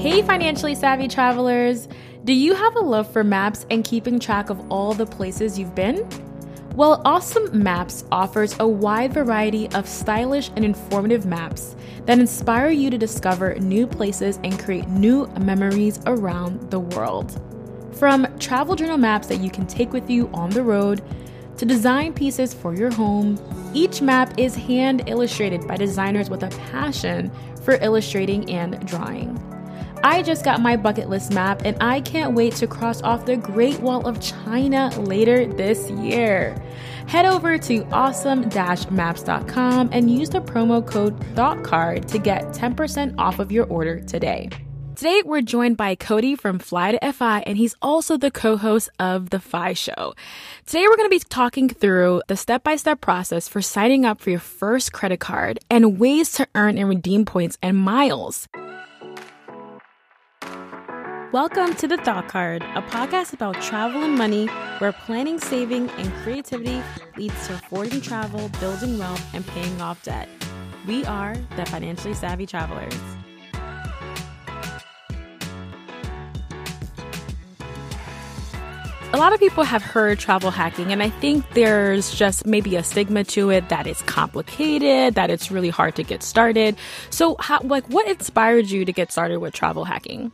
Hey, financially savvy travelers! Do you have a love for maps and keeping track of all the places you've been? Well, Awesome Maps offers a wide variety of stylish and informative maps that inspire you to discover new places and create new memories around the world. From travel journal maps that you can take with you on the road to design pieces for your home, each map is hand illustrated by designers with a passion for illustrating and drawing. I just got my bucket list map and I can't wait to cross off the Great Wall of China later this year. Head over to awesome maps.com and use the promo code ThoughtCard to get 10% off of your order today. Today, we're joined by Cody from Fly to FI, and he's also the co host of The FI Show. Today, we're going to be talking through the step by step process for signing up for your first credit card and ways to earn and redeem points and miles. Welcome to The Thought Card, a podcast about travel and money where planning, saving, and creativity leads to affording travel, building wealth, and paying off debt. We are the financially savvy travelers. a lot of people have heard travel hacking, and I think there's just maybe a stigma to it that it's complicated, that it's really hard to get started. So, how, like, what inspired you to get started with travel hacking?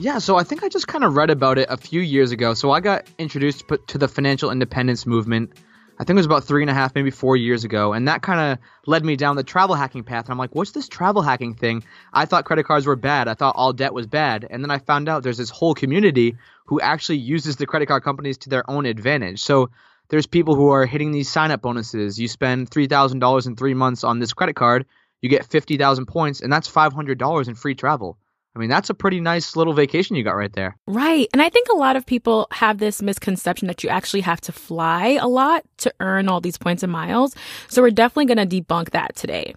Yeah, so I think I just kind of read about it a few years ago. So I got introduced to the financial independence movement. I think it was about three and a half, maybe four years ago, and that kind of led me down the travel hacking path. And I'm like, what's this travel hacking thing? I thought credit cards were bad. I thought all debt was bad, and then I found out there's this whole community who actually uses the credit card companies to their own advantage. So there's people who are hitting these sign up bonuses. You spend three thousand dollars in three months on this credit card, you get fifty thousand points, and that's five hundred dollars in free travel. I mean, that's a pretty nice little vacation you got right there. Right. And I think a lot of people have this misconception that you actually have to fly a lot to earn all these points and miles. So we're definitely going to debunk that today.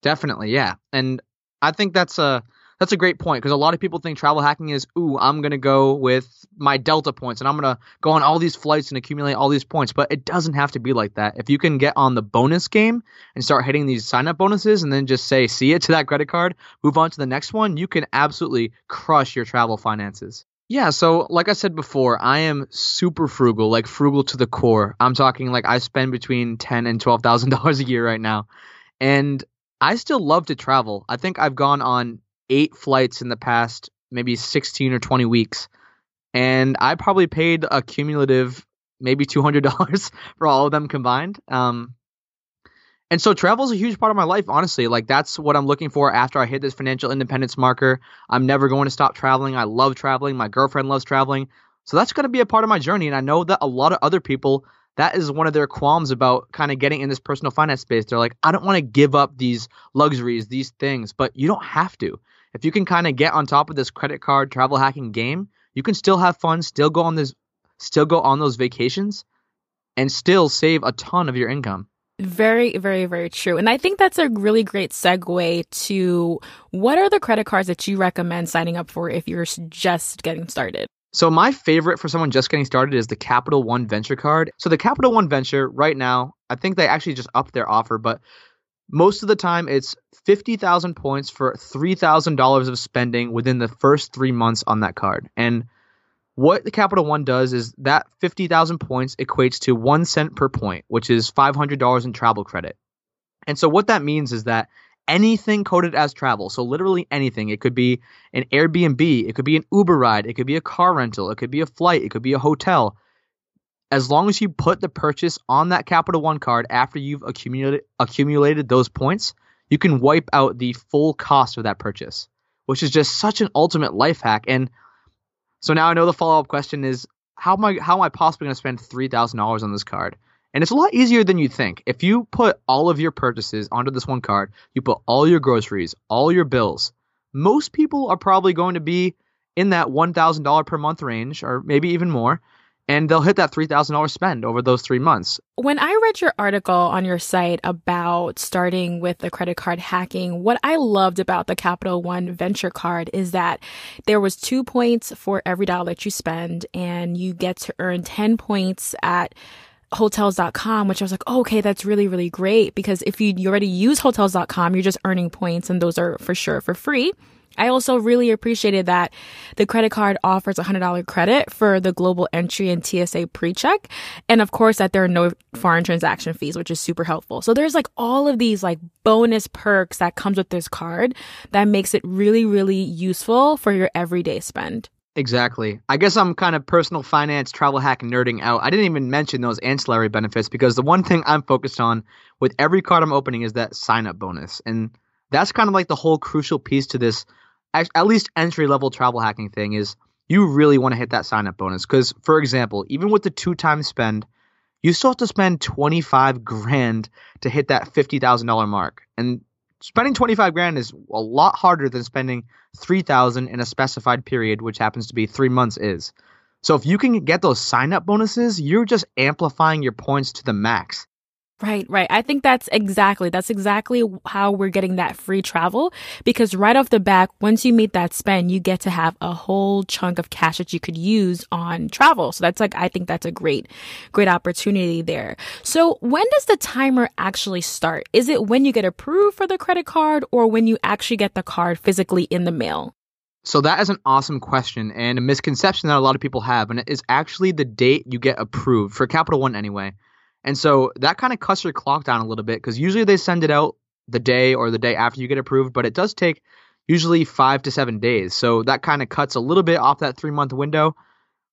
Definitely. Yeah. And I think that's a that's a great point because a lot of people think travel hacking is, ooh, I'm to go with my Delta points and I'm to go on all these flights and accumulate all these points. But it doesn't have to be like that. If you can get on the bonus game and start hitting these sign up bonuses and then just say, see it to that credit card, move on to the next one, you can absolutely crush your travel finances. Yeah, so like I said before, I am super frugal, like frugal to the core. I'm talking like I spend between ten and twelve thousand dollars a year right now, and I still love to travel. I think I've gone on eight flights in the past maybe 16 or 20 weeks. And I probably paid a cumulative maybe $200 for all of them combined. Um, and so travel is a huge part of my life, honestly. Like that's what I'm looking for after I hit this financial independence marker. I'm never going to stop traveling. I love traveling. My girlfriend loves traveling. So that's going to be a part of my journey. And I know that a lot of other people, that is one of their qualms about kind of getting in this personal finance space. They're like, I don't want to give up these luxuries, these things, but you don't have to if you can kind of get on top of this credit card travel hacking game, you can still have fun, still go on this, still go on those vacations, and still save a ton of your income. Very, very, very true. And I think that's a really great segue to what are the credit cards that you recommend signing up for if you're just getting started? So my favorite for someone just getting started is the Capital One Venture card. So the Capital One Venture right now, I think they actually just upped their offer, but most of the time, it's 50,000 points for $3,000 of spending within the first three months on that card. And what the Capital One does is that 50,000 points equates to one cent per point, which is $500 in travel credit. And so what that means is that anything coded as travel, so literally anything, it could be an Airbnb, it could be an Uber ride, it could be a car rental, it could be a flight, it could be a hotel as long as you put the purchase on that Capital One card after you've accumulated accumulated those points, you can wipe out the full cost of that purchase, which is just such an ultimate life hack. And so now I know the follow up question is how am I how am I possibly going to spend three thousand dollars on this card? And it's a lot easier than you think. If you put all of your purchases onto this one card, you put all your groceries, all your bills. Most people are probably going to be in that one thousand dollar per month range, or maybe even more and they'll hit that $3,000 spend over those three months. When I read your article on your site about starting with the credit card hacking, what I loved about the Capital One Venture card is that there was two points for every dollar that you spend, and you get to earn 10 points at hotels.com, which I was like, oh, okay, that's really, really great because if you, you already use hotels.com, you're just earning points and those are for sure for free. I also really appreciated that the credit card offers $100 credit for the global entry and TSA pre-check. And of course that there are no foreign transaction fees, which is super helpful. So there's like all of these like bonus perks that comes with this card that makes it really, really useful for your everyday spend. Exactly. I guess I'm kind of personal finance travel hack nerding out. I didn't even mention those ancillary benefits because the one thing I'm focused on with every card I'm opening is that sign up bonus. And that's kind of like the whole crucial piece to this at least entry level travel hacking thing is you really want to hit that sign up bonus. Because for example even with the two times spend you still have to spend 25 grand to hit that $50000 mark. And spending 25 grand is a lot harder than spending 3000 in a specified period which happens to be three months is. So if you can get those sign up bonuses you're just amplifying your points to the max Right, right. I think that's exactly, that's exactly how we're getting that free travel because right off the bat, once you meet that spend, you get to have a whole chunk of cash that you could use on travel. So that's like, I think that's a great, great opportunity there. So when does the timer actually start? Is it when you get approved for the credit card or when you actually get the card physically in the mail? So that is an awesome question and a misconception that a lot of people have, and it is actually the date you get approved for Capital One anyway. And so that kind of cuts your clock down a little bit because usually they send it out the day or the day after you get approved, but it does take usually five to seven days. So that kind of cuts a little bit off that three month window.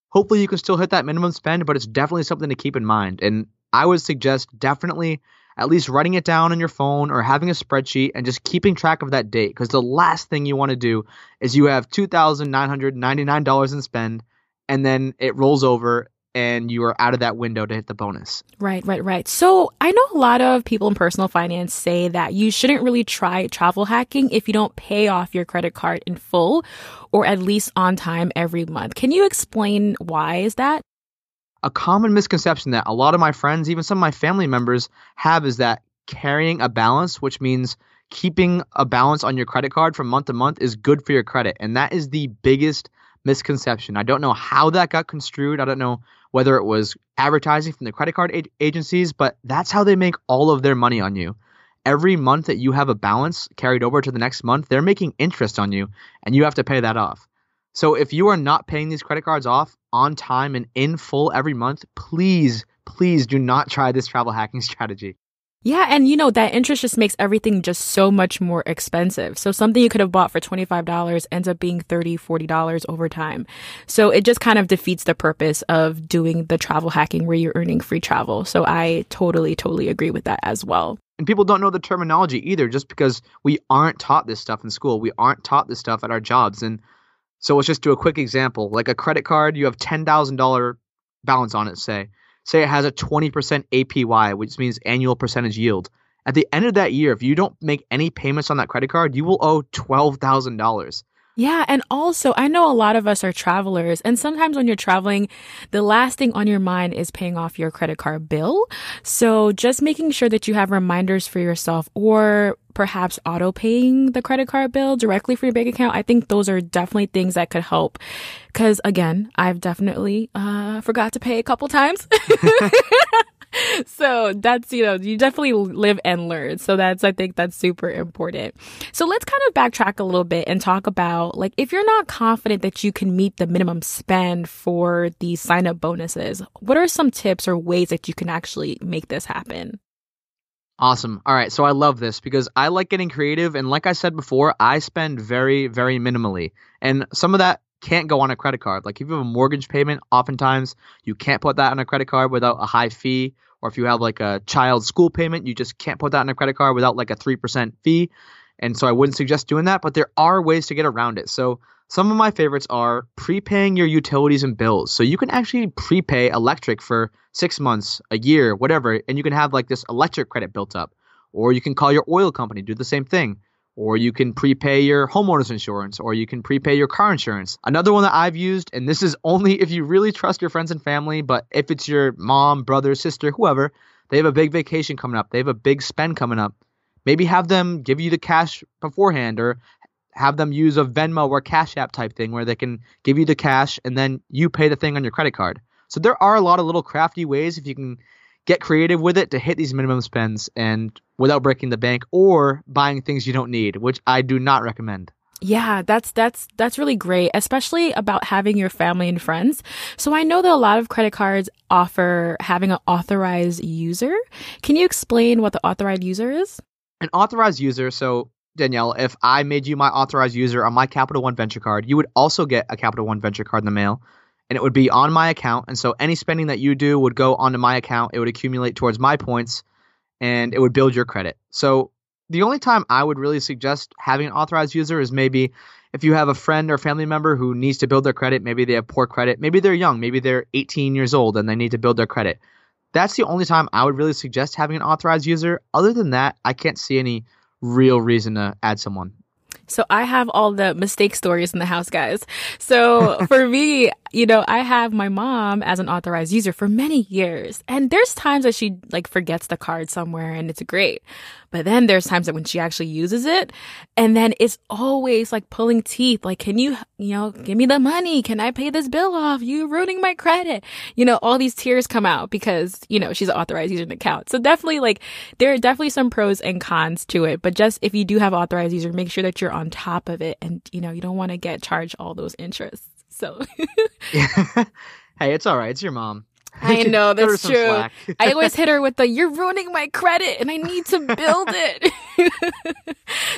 Hopefully you can still hit that minimum spend, but it's definitely something to keep in mind. And I would suggest definitely at least writing it down on your phone or having a spreadsheet and just keeping track of that date because the last thing you want to do is you have $2,999 in spend and then it rolls over and you are out of that window to hit the bonus. Right, right, right. So I know a lot of people in personal finance say that you shouldn't really try travel hacking if you don't pay off your credit card in full or at least on time every month. Can you explain why is that? A common misconception that a lot of my friends, even some of my family members, have is that carrying a balance, which means keeping a balance on your credit card from month to month, is good for your credit. And that is the biggest misconception. I don't know how that got construed. I don't know whether it was advertising from the credit card ag- agencies, but that's how they make all of their money on you. Every month that you have a balance carried over to the next month, they're making interest on you and you have to pay that off. So if you are not paying these credit cards off on time and in full every month, please, please do not try this travel hacking strategy. Yeah, and you know, that interest just makes everything just so much more expensive. So something you could have bought for $25 ends up being $30, $40 over time. So it just kind of defeats the purpose of doing the travel hacking where you're earning free travel. So I totally, totally agree with that as well. And people don't know the terminology either just because we aren't taught this stuff in school. We aren't taught this stuff at our jobs. And so let's just do a quick example. Like a credit card, you have $10,000 balance on it, say say it has a 20% APY, which means annual percentage yield. At the end of that year, if you don't make any payments on that credit card, you will owe $12,000. Yeah. And also, I know a lot of us are travelers. And sometimes when you're traveling, the last thing on your mind is paying off your credit card bill. So just making sure that you have reminders for yourself or perhaps auto paying the credit card bill directly for your bank account. I think those are definitely things that could help. Cause again, I've definitely, uh, forgot to pay a couple times. so that's, you know, you definitely live and learn. So that's, I think that's super important. So let's kind of backtrack a little bit and talk about like, if you're not confident that you can meet the minimum spend for the sign up bonuses, what are some tips or ways that you can actually make this happen? Awesome. All right. So I love this because I like getting creative. And like I said before, I spend very, very minimally. And some of that can't go on a credit card. Like if you have a mortgage payment, oftentimes you can't put that on a credit card without a high fee. Or if you have like a child school payment, you just can't put that on a credit card without like a 3% fee. And so I wouldn't suggest doing that, but there are ways to get around it. So some of my favorites are prepaying your utilities and bills. So you can actually prepay electric for six months, a year, whatever, and you can have like this electric credit built up. Or you can call your oil company, do the same thing or you can prepay your homeowner's insurance, or you can prepay your car insurance. Another one that I've used, and this is only if you really trust your friends and family, but if it's your mom, brother, sister, whoever, they have a big vacation coming up, they have a big spend coming up. Maybe have them give you the cash beforehand, or have them use a Venmo or Cash App type thing where they can give you the cash and then you pay the thing on your credit card. So there are a lot of little crafty ways if you can get creative with it to hit these minimum spends and without breaking the bank or buying things you don't need, which I do not recommend. Yeah, that's that's that's really great, especially about having your family and friends. So I know that a lot of credit cards offer having an authorized user. Can you explain what the authorized user is? An authorized user, so Danielle, if I made you my authorized user on my Capital One Venture card, you would also get a Capital One Venture card in the mail, and it would be on my account. And so any spending that you do would go onto my account. It would accumulate towards my points, and it would build your credit. So the only time I would really suggest having an authorized user is maybe if you have a friend or family member who needs to build their credit. Maybe they have poor credit. Maybe they're young. Maybe they're 18 years old and they need to build their credit. That's the only time I would really suggest having an authorized user. Other than that, I can't see any real reason to add someone. So I have all the mistake stories in the house, guys. So for me, you know, I have my mom as an authorized user for many years. And there's times that she like forgets the card somewhere and it's great. But then there's times that when she actually uses it and then it's always like pulling teeth. Like, can you, you know, give me the money? Can I pay this bill off? You ruining my credit. You know, all these tears come out because, you know, she's an authorized user in the account. So definitely like there are definitely some pros and cons to it. But just if you do have authorized user, make sure that you're on top of it and, you know, you don't want to get charged all those interests. So, hey, it's all right. It's your mom. I know that's true. I always hit her with the "You're ruining my credit, and I need to build it."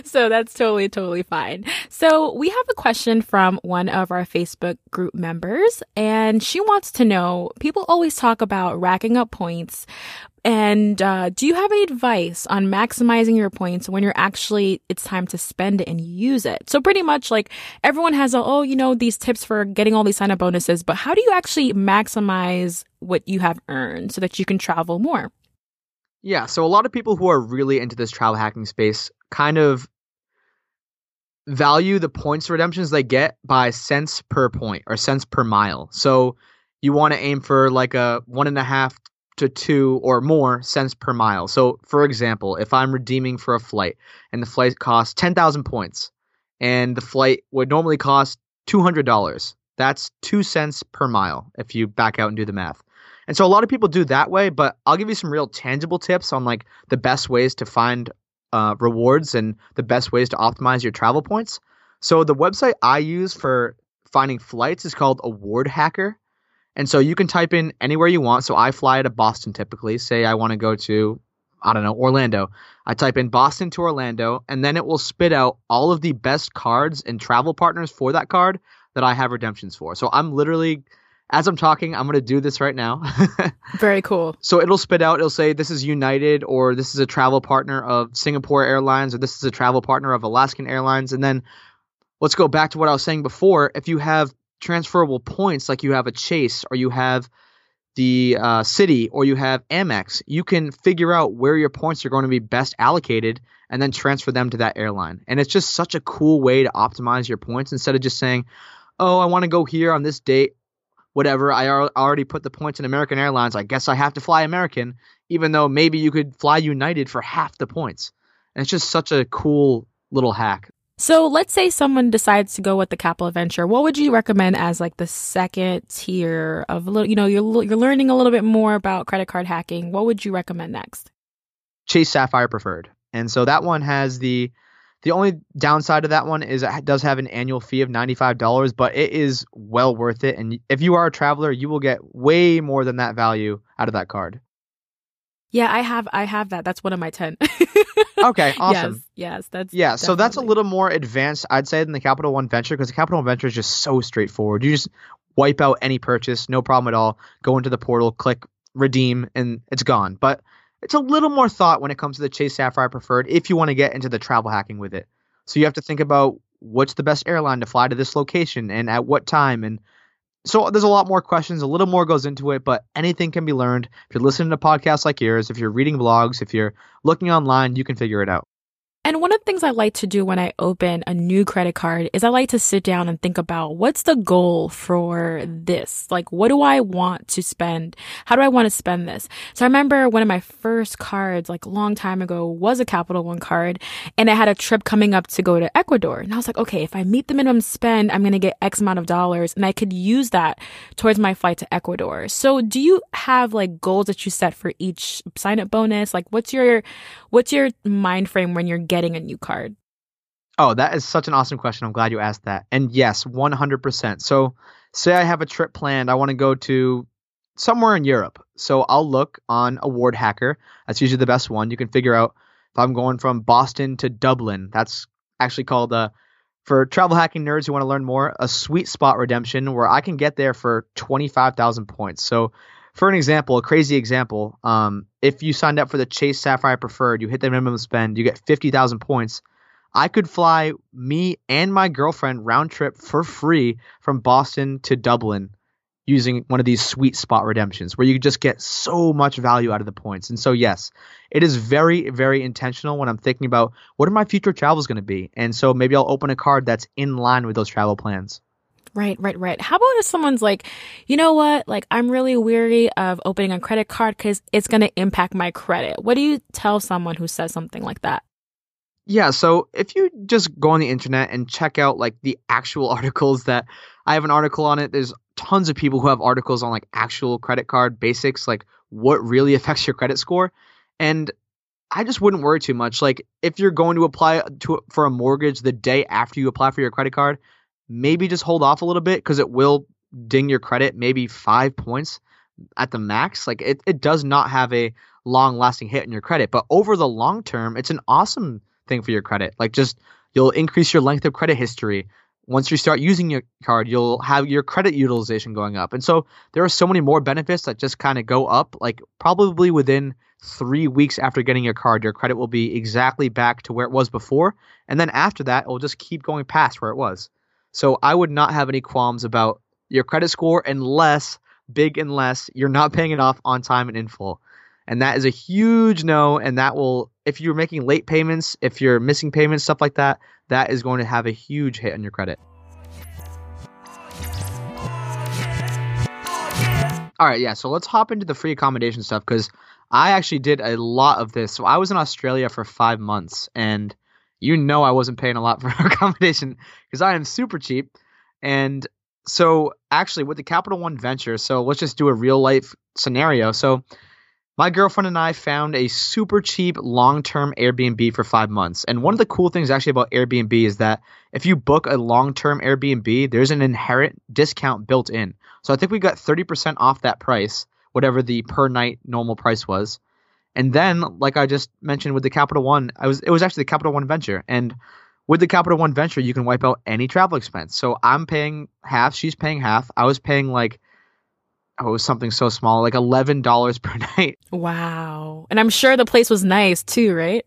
so that's totally, totally fine. So we have a question from one of our Facebook group members, and she wants to know: People always talk about racking up points, and uh, do you have any advice on maximizing your points when you're actually it's time to spend it and use it? So pretty much like everyone has a, oh you know these tips for getting all these sign up bonuses, but how do you actually maximize what you have earned so that you can travel more? Yeah, so a lot of people who are really into this travel hacking space kind of value the points redemptions they get by cents per point or cents per mile. So you want to aim for like a one and a half to two or more cents per mile. So, for example, if I'm redeeming for a flight and the flight costs 10,000 points and the flight would normally cost $200, that's two cents per mile if you back out and do the math. And so a lot of people do that way, but I'll give you some real tangible tips on like the best ways to find uh, rewards and the best ways to optimize your travel points. So the website I use for finding flights is called Award Hacker. And so you can type in anywhere you want. So I fly to Boston typically. Say I want to go to, I don't know, Orlando. I type in Boston to Orlando, and then it will spit out all of the best cards and travel partners for that card that I have redemptions for. So I'm literally, as I'm talking, I'm going to do this right now. Very cool. So it'll spit out, it'll say this is United, or this is a travel partner of Singapore Airlines, or this is a travel partner of Alaskan Airlines. And then let's go back to what I was saying before. If you have transferable points like you have a Chase or you have the uh, Citi or you have Amex, you can figure out where your points are going to be best allocated and then transfer them to that airline. And it's just such a cool way to optimize your points instead of just saying, oh, I want to go here on this date, whatever. I already put the points in American Airlines. I guess I have to fly American, even though maybe you could fly United for half the points. And it's just such a cool little hack. So let's say someone decides to go with the Capital Venture. What would you recommend as like the second tier of little, you know, you're, you're learning a little bit more about credit card hacking. What would you recommend next? Chase Sapphire Preferred. And so that one has the, the only downside of that one is it does have an annual fee of $95, but it is well worth it. And if you are a traveler, you will get way more than that value out of that card. Yeah, I have I have that. That's one of my 10. okay, awesome. Yes, yes that's Yeah, definitely. so that's a little more advanced I'd say than the Capital One Venture because the Capital One Venture is just so straightforward. You just wipe out any purchase, no problem at all. Go into the portal, click redeem and it's gone. But it's a little more thought when it comes to the Chase Sapphire Preferred if you want to get into the travel hacking with it. So you have to think about what's the best airline to fly to this location and at what time and so there's a lot more questions, a little more goes into it, but anything can be learned. If you're listening to podcasts like yours, if you're reading blogs, if you're looking online, you can figure it out. And one of the things I like to do when I open a new credit card is I like to sit down and think about what's the goal for this? Like, what do I want to spend? How do I want to spend this? So I remember one of my first cards, like a long time ago, was a Capital One card and I had a trip coming up to go to Ecuador. And I was like, okay, if I meet the minimum spend, I'm going to get X amount of dollars and I could use that towards my flight to Ecuador. So do you have like goals that you set for each sign up bonus? Like, what's your, what's your mind frame when you're getting a new card? Oh, that is such an awesome question. I'm glad you asked that. And yes, 100%. So, say I have a trip planned, I want to go to somewhere in Europe. So, I'll look on Award Hacker. That's usually the best one. You can figure out if I'm going from Boston to Dublin. That's actually called a for travel hacking nerds who want to learn more, a sweet spot redemption where I can get there for 25,000 points. So, for an example, a crazy example, um, if you signed up for the Chase Sapphire Preferred, you hit the minimum spend, you get 50,000 points. I could fly me and my girlfriend round trip for free from Boston to Dublin using one of these sweet spot redemptions where you just get so much value out of the points. And so, yes, it is very, very intentional when I'm thinking about what are my future travels going to be. And so maybe I'll open a card that's in line with those travel plans. Right, right, right. How about if someone's like, you know what? Like, I'm really weary of opening a credit card because it's going to impact my credit. What do you tell someone who says something like that? Yeah, so if you just go on the internet and check out like the actual articles that I have an article on it, there's tons of people who have articles on like actual credit card basics, like what really affects your credit score. And I just wouldn't worry too much. Like if you're going to apply to for a mortgage the day after you apply for your credit card, maybe just hold off a little bit because it will ding your credit maybe five points at the max. Like it, it does not have a long lasting hit in your credit, but over the long term, it's an awesome thing for your credit. Like just you'll increase your length of credit history. Once you start using your card, you'll have your credit utilization going up. And so there are so many more benefits that just kind of go up. Like probably within three weeks after getting your card, your credit will be exactly back to where it was before. And then after that, it will just keep going past where it was. So I would not have any qualms about your credit score unless, big unless, you're not paying it off on time and in full. And that is a huge no. And that will, if you're making late payments, if you're missing payments, stuff like that, that is going to have a huge hit on your credit. All right, yeah. So let's hop into the free accommodation stuff because I actually did a lot of this. So I was in Australia for five months, and you know I wasn't paying a lot for accommodation because I am super cheap. And so actually, with the Capital One venture, so let's just do a real life scenario. So my girlfriend and I found a super cheap long term Airbnb for five months. And one of the cool things actually about Airbnb is that if you book a long term Airbnb, there's an inherent discount built in. So I think we got 30% off that price, whatever the per night normal price was. And then, like I just mentioned with the Capital One, I was it was actually the Capital One venture. And with the Capital One venture, you can wipe out any travel expense. So I'm paying half, she's paying half. I was paying like oh, it was something so small, like eleven dollars per night. Wow. And I'm sure the place was nice too, right?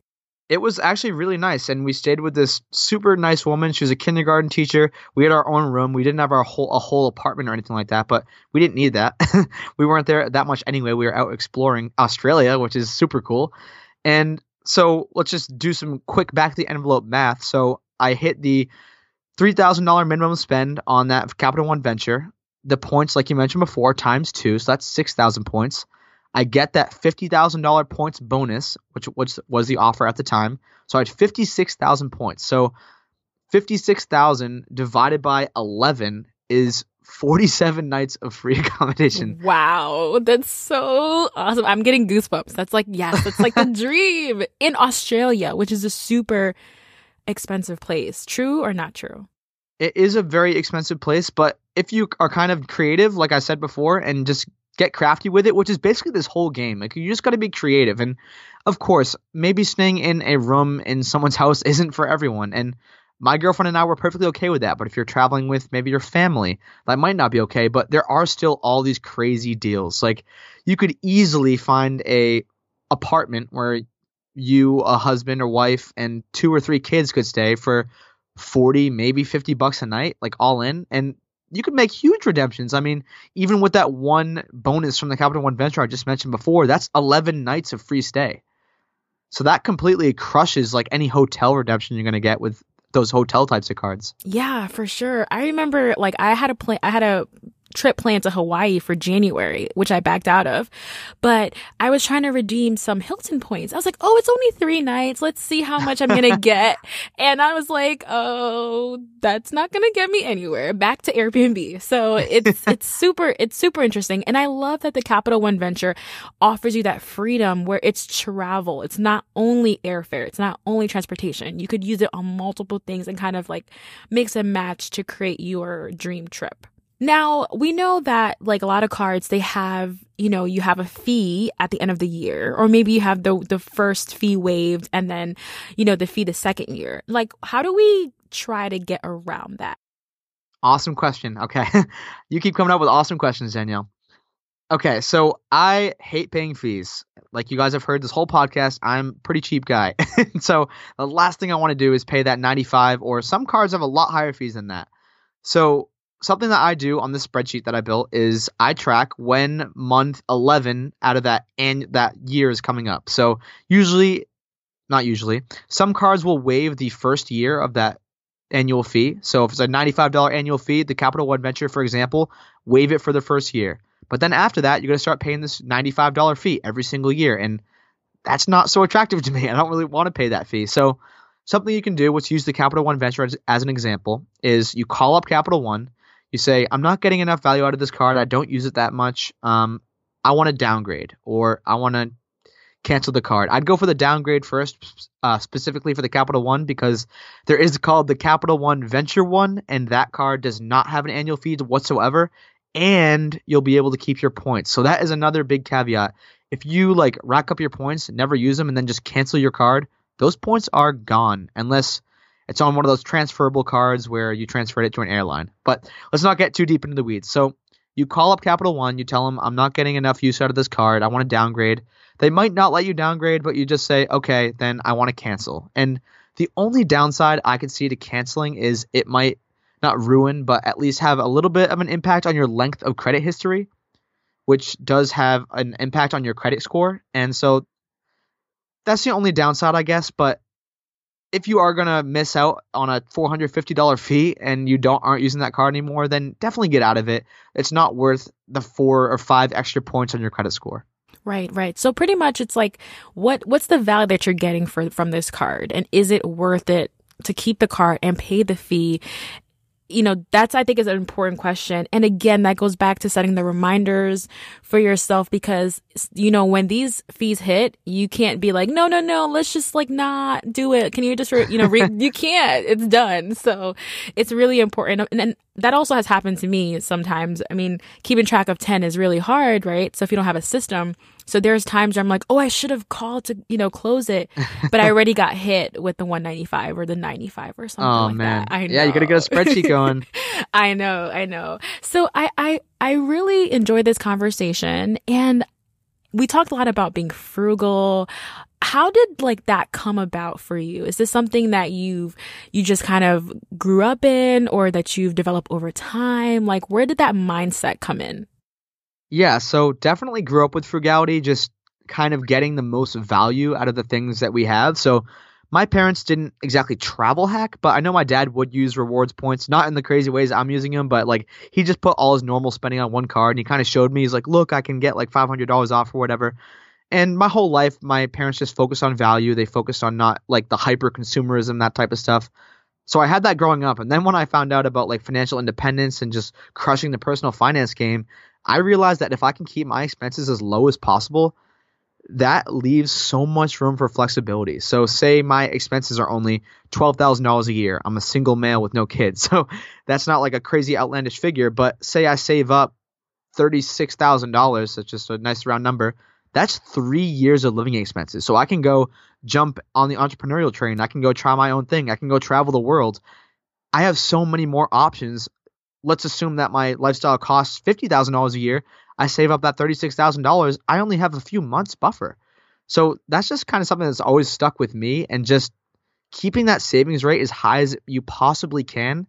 It was actually really nice, and we stayed with this super nice woman. She was a kindergarten teacher. We had our own room. We didn't have our whole a whole apartment or anything like that, but we didn't need that. we weren't there that much anyway. We were out exploring Australia, which is super cool. And so let's just do some quick back the envelope math. So I hit the three thousand dollar minimum spend on that Capital One venture the points, like you mentioned before, times two, so that's six thousand points. I get that fifty thousand dollar points bonus, which, which was the offer at the time. So I had fifty six thousand points. So fifty six thousand divided by eleven is 47 nights of free accommodation. Wow, that's so awesome. I'm getting goosebumps. That's like, yes, that's like the dream in Australia, which is a super expensive place. True or not true? It is a very expensive place, but if you are kind of creative, like I said before, and just get crafty with it, which is basically this whole game. Like you just got to be creative, and of course, maybe staying in a room in someone's house isn't for everyone. And my girlfriend and I were perfectly okay with that. But if you're traveling with maybe your family, that might not be okay. But there are still all these crazy deals. Like you could easily find a apartment where you, a husband or wife, and two or three kids could stay for 40, maybe 50 bucks a night, like all in. And you could make huge redemptions. I mean, even with that one bonus from the Capital One Venture I just mentioned before, that's 11 nights of free stay. So that completely crushes like any hotel redemption you're going to get with those hotel types of cards. Yeah, for sure. I remember like I had a plan I had a trip planned to Hawaii for January, which I backed out of. But I was trying to redeem some Hilton points. I was like, oh, it's only three nights. Let's see how much I'm going to get. And I was like, oh, that's not going to get me anywhere. Back to Airbnb. So it's, it's super, it's super interesting. And I love that the Capital One venture offers you that freedom where it's travel. It's not only airfare. It's not only transportation. You could use it on multiple things and kind of like mix and match to create your dream trip. Now, we know that like a lot of cards, they have, you know, you have a fee at the end of the year, or maybe you have the, the first fee waived and then, you know, the fee the second year. Like, how do we try to get around that? Awesome question. Okay. you keep coming up with awesome questions, Danielle. Okay, so I hate paying fees. Like you guys have heard this whole podcast, I'm pretty cheap guy. so the last thing I want to do is pay that 95 or some cards have a lot higher fees than that. So something that I do on this spreadsheet that I built is I track when month 11 out of that and that year is coming up. So usually not usually, some cards will waive the first year of that annual fee. So if it's a $95 annual fee, the Capital One Venture, for example, waive it for the first year. But then after that, you're going to start paying this $95 fee every single year. And that's not so attractive to me. I don't really want to pay that fee. So something you can do, let's use the Capital One Venture as, as an example, is you call up Capital One. You say, I'm not getting enough value out of this card. I don't use it that much. Um, I want to downgrade or I want to cancel the card. I'd go for the downgrade first, uh, specifically for the Capital One, because there is called the Capital One Venture One, and that card does not have an annual fee whatsoever, and you'll be able to keep your points. So that is another big caveat. If you like rack up your points, never use them, and then just cancel your card, those points are gone unless it's on one of those transferable cards where you transferred it to an airline. But let's not get too deep into the weeds. So you call up Capital One, you tell them, I'm not getting enough use out of this card. I want to downgrade. They might not let you downgrade, but you just say, okay, then I want to cancel. And the only downside I could see to canceling is it might not ruin, but at least have a little bit of an impact on your length of credit history, which does have an impact on your credit score. And so that's the only downside, I guess. But if you are gonna miss out on a four hundred fifty dollar fee and you don't aren't using that card anymore, then definitely get out of it. It's not worth the four or five extra points on your credit score. Right, right. So pretty much it's like what what's the value that you're getting for from this card and is it worth it to keep the card and pay the fee you know, that's, I think is an important question. And again, that goes back to setting the reminders for yourself because, you know, when these fees hit, you can't be like, no, no, no, let's just like not do it. Can you just, re-, you know, re- you can't, it's done. So it's really important. And, and that also has happened to me sometimes. I mean, keeping track of 10 is really hard, right? So if you don't have a system, so there's times where I'm like, oh, I should have called to, you know, close it, but I already got hit with the 195 or the 95 or something oh, like man. that. I know. Yeah, you gotta get a spreadsheet going. I know, I know. So I, I, I really enjoy this conversation and we talked a lot about being frugal. How did like that come about for you? Is this something that you've you just kind of grew up in or that you've developed over time? Like where did that mindset come in? Yeah, so definitely grew up with frugality, just kind of getting the most value out of the things that we have. So my parents didn't exactly travel hack, but I know my dad would use rewards points, not in the crazy ways I'm using them, but like he just put all his normal spending on one card and he kind of showed me, he's like, look, I can get like $500 off or whatever. And my whole life, my parents just focused on value. They focused on not like the hyper consumerism, that type of stuff. So I had that growing up. And then when I found out about like financial independence and just crushing the personal finance game, I realized that if I can keep my expenses as low as possible, that leaves so much room for flexibility. So, say my expenses are only $12,000 a year. I'm a single male with no kids. So, that's not like a crazy outlandish figure, but say I save up $36,000, that's just a nice round number. That's three years of living expenses. So, I can go jump on the entrepreneurial train. I can go try my own thing. I can go travel the world. I have so many more options let's assume that my lifestyle costs $50,000 a year. I save up that $36,000. I only have a few months buffer. So that's just kind of something that's always stuck with me. And just keeping that savings rate as high as you possibly can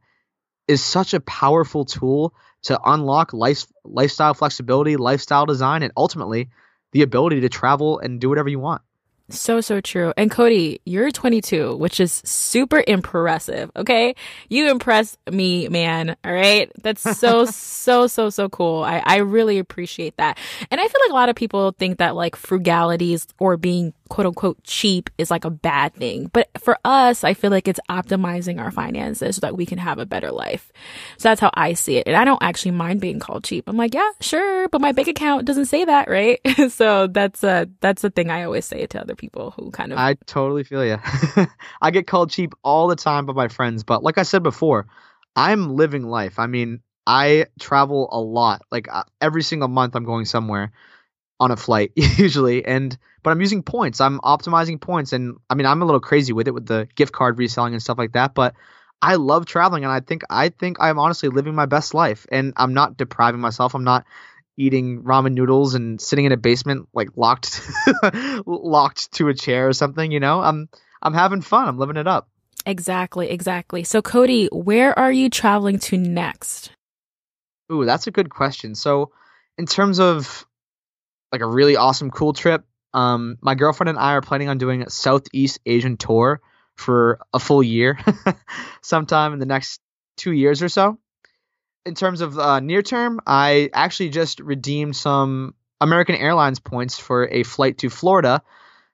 is such a powerful tool to unlock life, lifestyle flexibility, lifestyle design, and ultimately the ability to travel and do whatever you want. So, so true. And Cody, you're 22, which is super impressive. Okay. You impress me, man. All right. That's so, so, so, so cool. I, I really appreciate that. And I feel like a lot of people think that like frugalities or being quote unquote cheap is like a bad thing. But for us, I feel like it's optimizing our finances so that we can have a better life. So that's how I see it. And I don't actually mind being called cheap. I'm like, yeah, sure. But my bank account doesn't say that, right? so that's, a that's the thing I always say to other people who kind of. I totally feel you. I get called cheap all the time by my friends, but like I said before, I'm living life. I mean, I travel a lot. Like uh, every single month, I'm going somewhere on a flight usually, and but I'm using points. I'm optimizing points, and I mean, I'm a little crazy with it with the gift card reselling and stuff like that. But I love traveling, and I think I think I'm honestly living my best life, and I'm not depriving myself. I'm not eating ramen noodles and sitting in a basement like locked locked to a chair or something, you know? I'm I'm having fun. I'm living it up. Exactly, exactly. So Cody, where are you traveling to next? Ooh, that's a good question. So in terms of like a really awesome cool trip, um my girlfriend and I are planning on doing a Southeast Asian tour for a full year sometime in the next 2 years or so in terms of uh, near term, I actually just redeemed some American Airlines points for a flight to Florida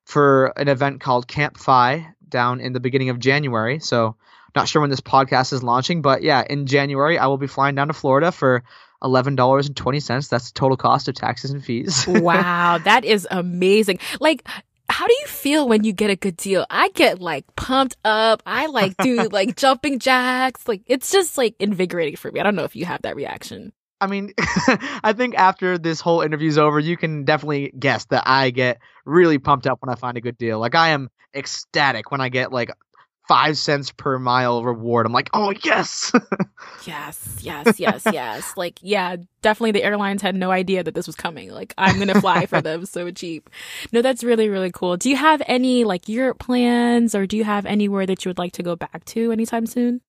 for an event called Camp FI down in the beginning of January. So, not sure when this podcast is launching, but yeah, in January, I will be flying down to Florida for $11.20. That's the total cost of taxes and fees. wow, that is amazing. Like, how do you feel when you get a good deal? I get like pumped up. I like do like jumping jacks. Like it's just like invigorating for me. I don't know if you have that reaction. I mean, I think after this whole interview's over, you can definitely guess that I get really pumped up when I find a good deal. Like I am ecstatic when I get like five cents per mile reward. I'm like, oh yes. yes, yes, yes, yes. Like, yeah, definitely the airlines had no idea that this was coming. Like, I'm gonna fly for them so cheap. No, that's really, really cool. Do you have any like Europe plans or do you have anywhere that you would like to go back to anytime soon?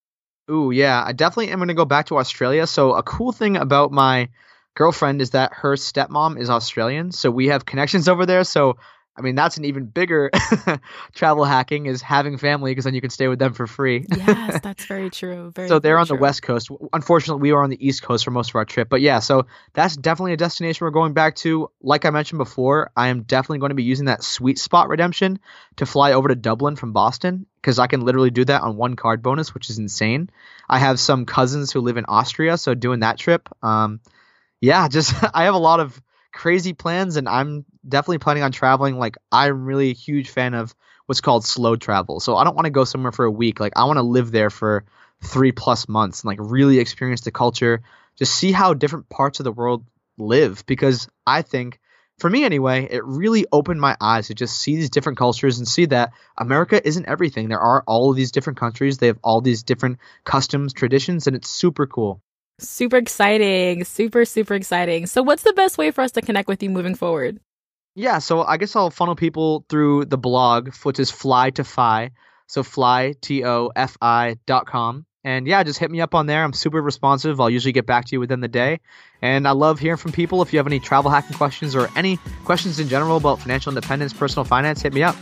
Ooh, yeah, I definitely am gonna go back to Australia. So a cool thing about my girlfriend is that her stepmom is Australian, so we have connections over there. So I mean, that's an even bigger travel hacking is having family because then you can stay with them for free. yes, that's very true. Very, so they're very on true. the west coast. Unfortunately, we were on the east coast for most of our trip. But yeah, so that's definitely a destination we're going back to. Like I mentioned before, I am definitely going to be using that sweet spot redemption to fly over to Dublin from Boston because I can literally do that on one card bonus, which is insane. I have some cousins who live in Austria, so doing that trip, um, yeah, just I have a lot of crazy plans and I'm definitely planning on traveling. Like I'm really a huge fan of what's called slow travel. So I don't want to go somewhere for a week. Like I want to live there for three plus months and like really experience the culture, just see how different parts of the world live. Because I think for me anyway, it really opened my eyes to just see these different cultures and see that America isn't everything. There are all of these different countries. They have all these different customs, traditions, and it's super cool. Super exciting. Super, super exciting. So, what's the best way for us to connect with you moving forward? Yeah, so I guess I'll funnel people through the blog, which is fly to fi. So fly, T O F I dot com. And yeah, just hit me up on there. I'm super responsive. I'll usually get back to you within the day. And I love hearing from people. If you have any travel hacking questions or any questions in general about financial independence, personal finance, hit me up.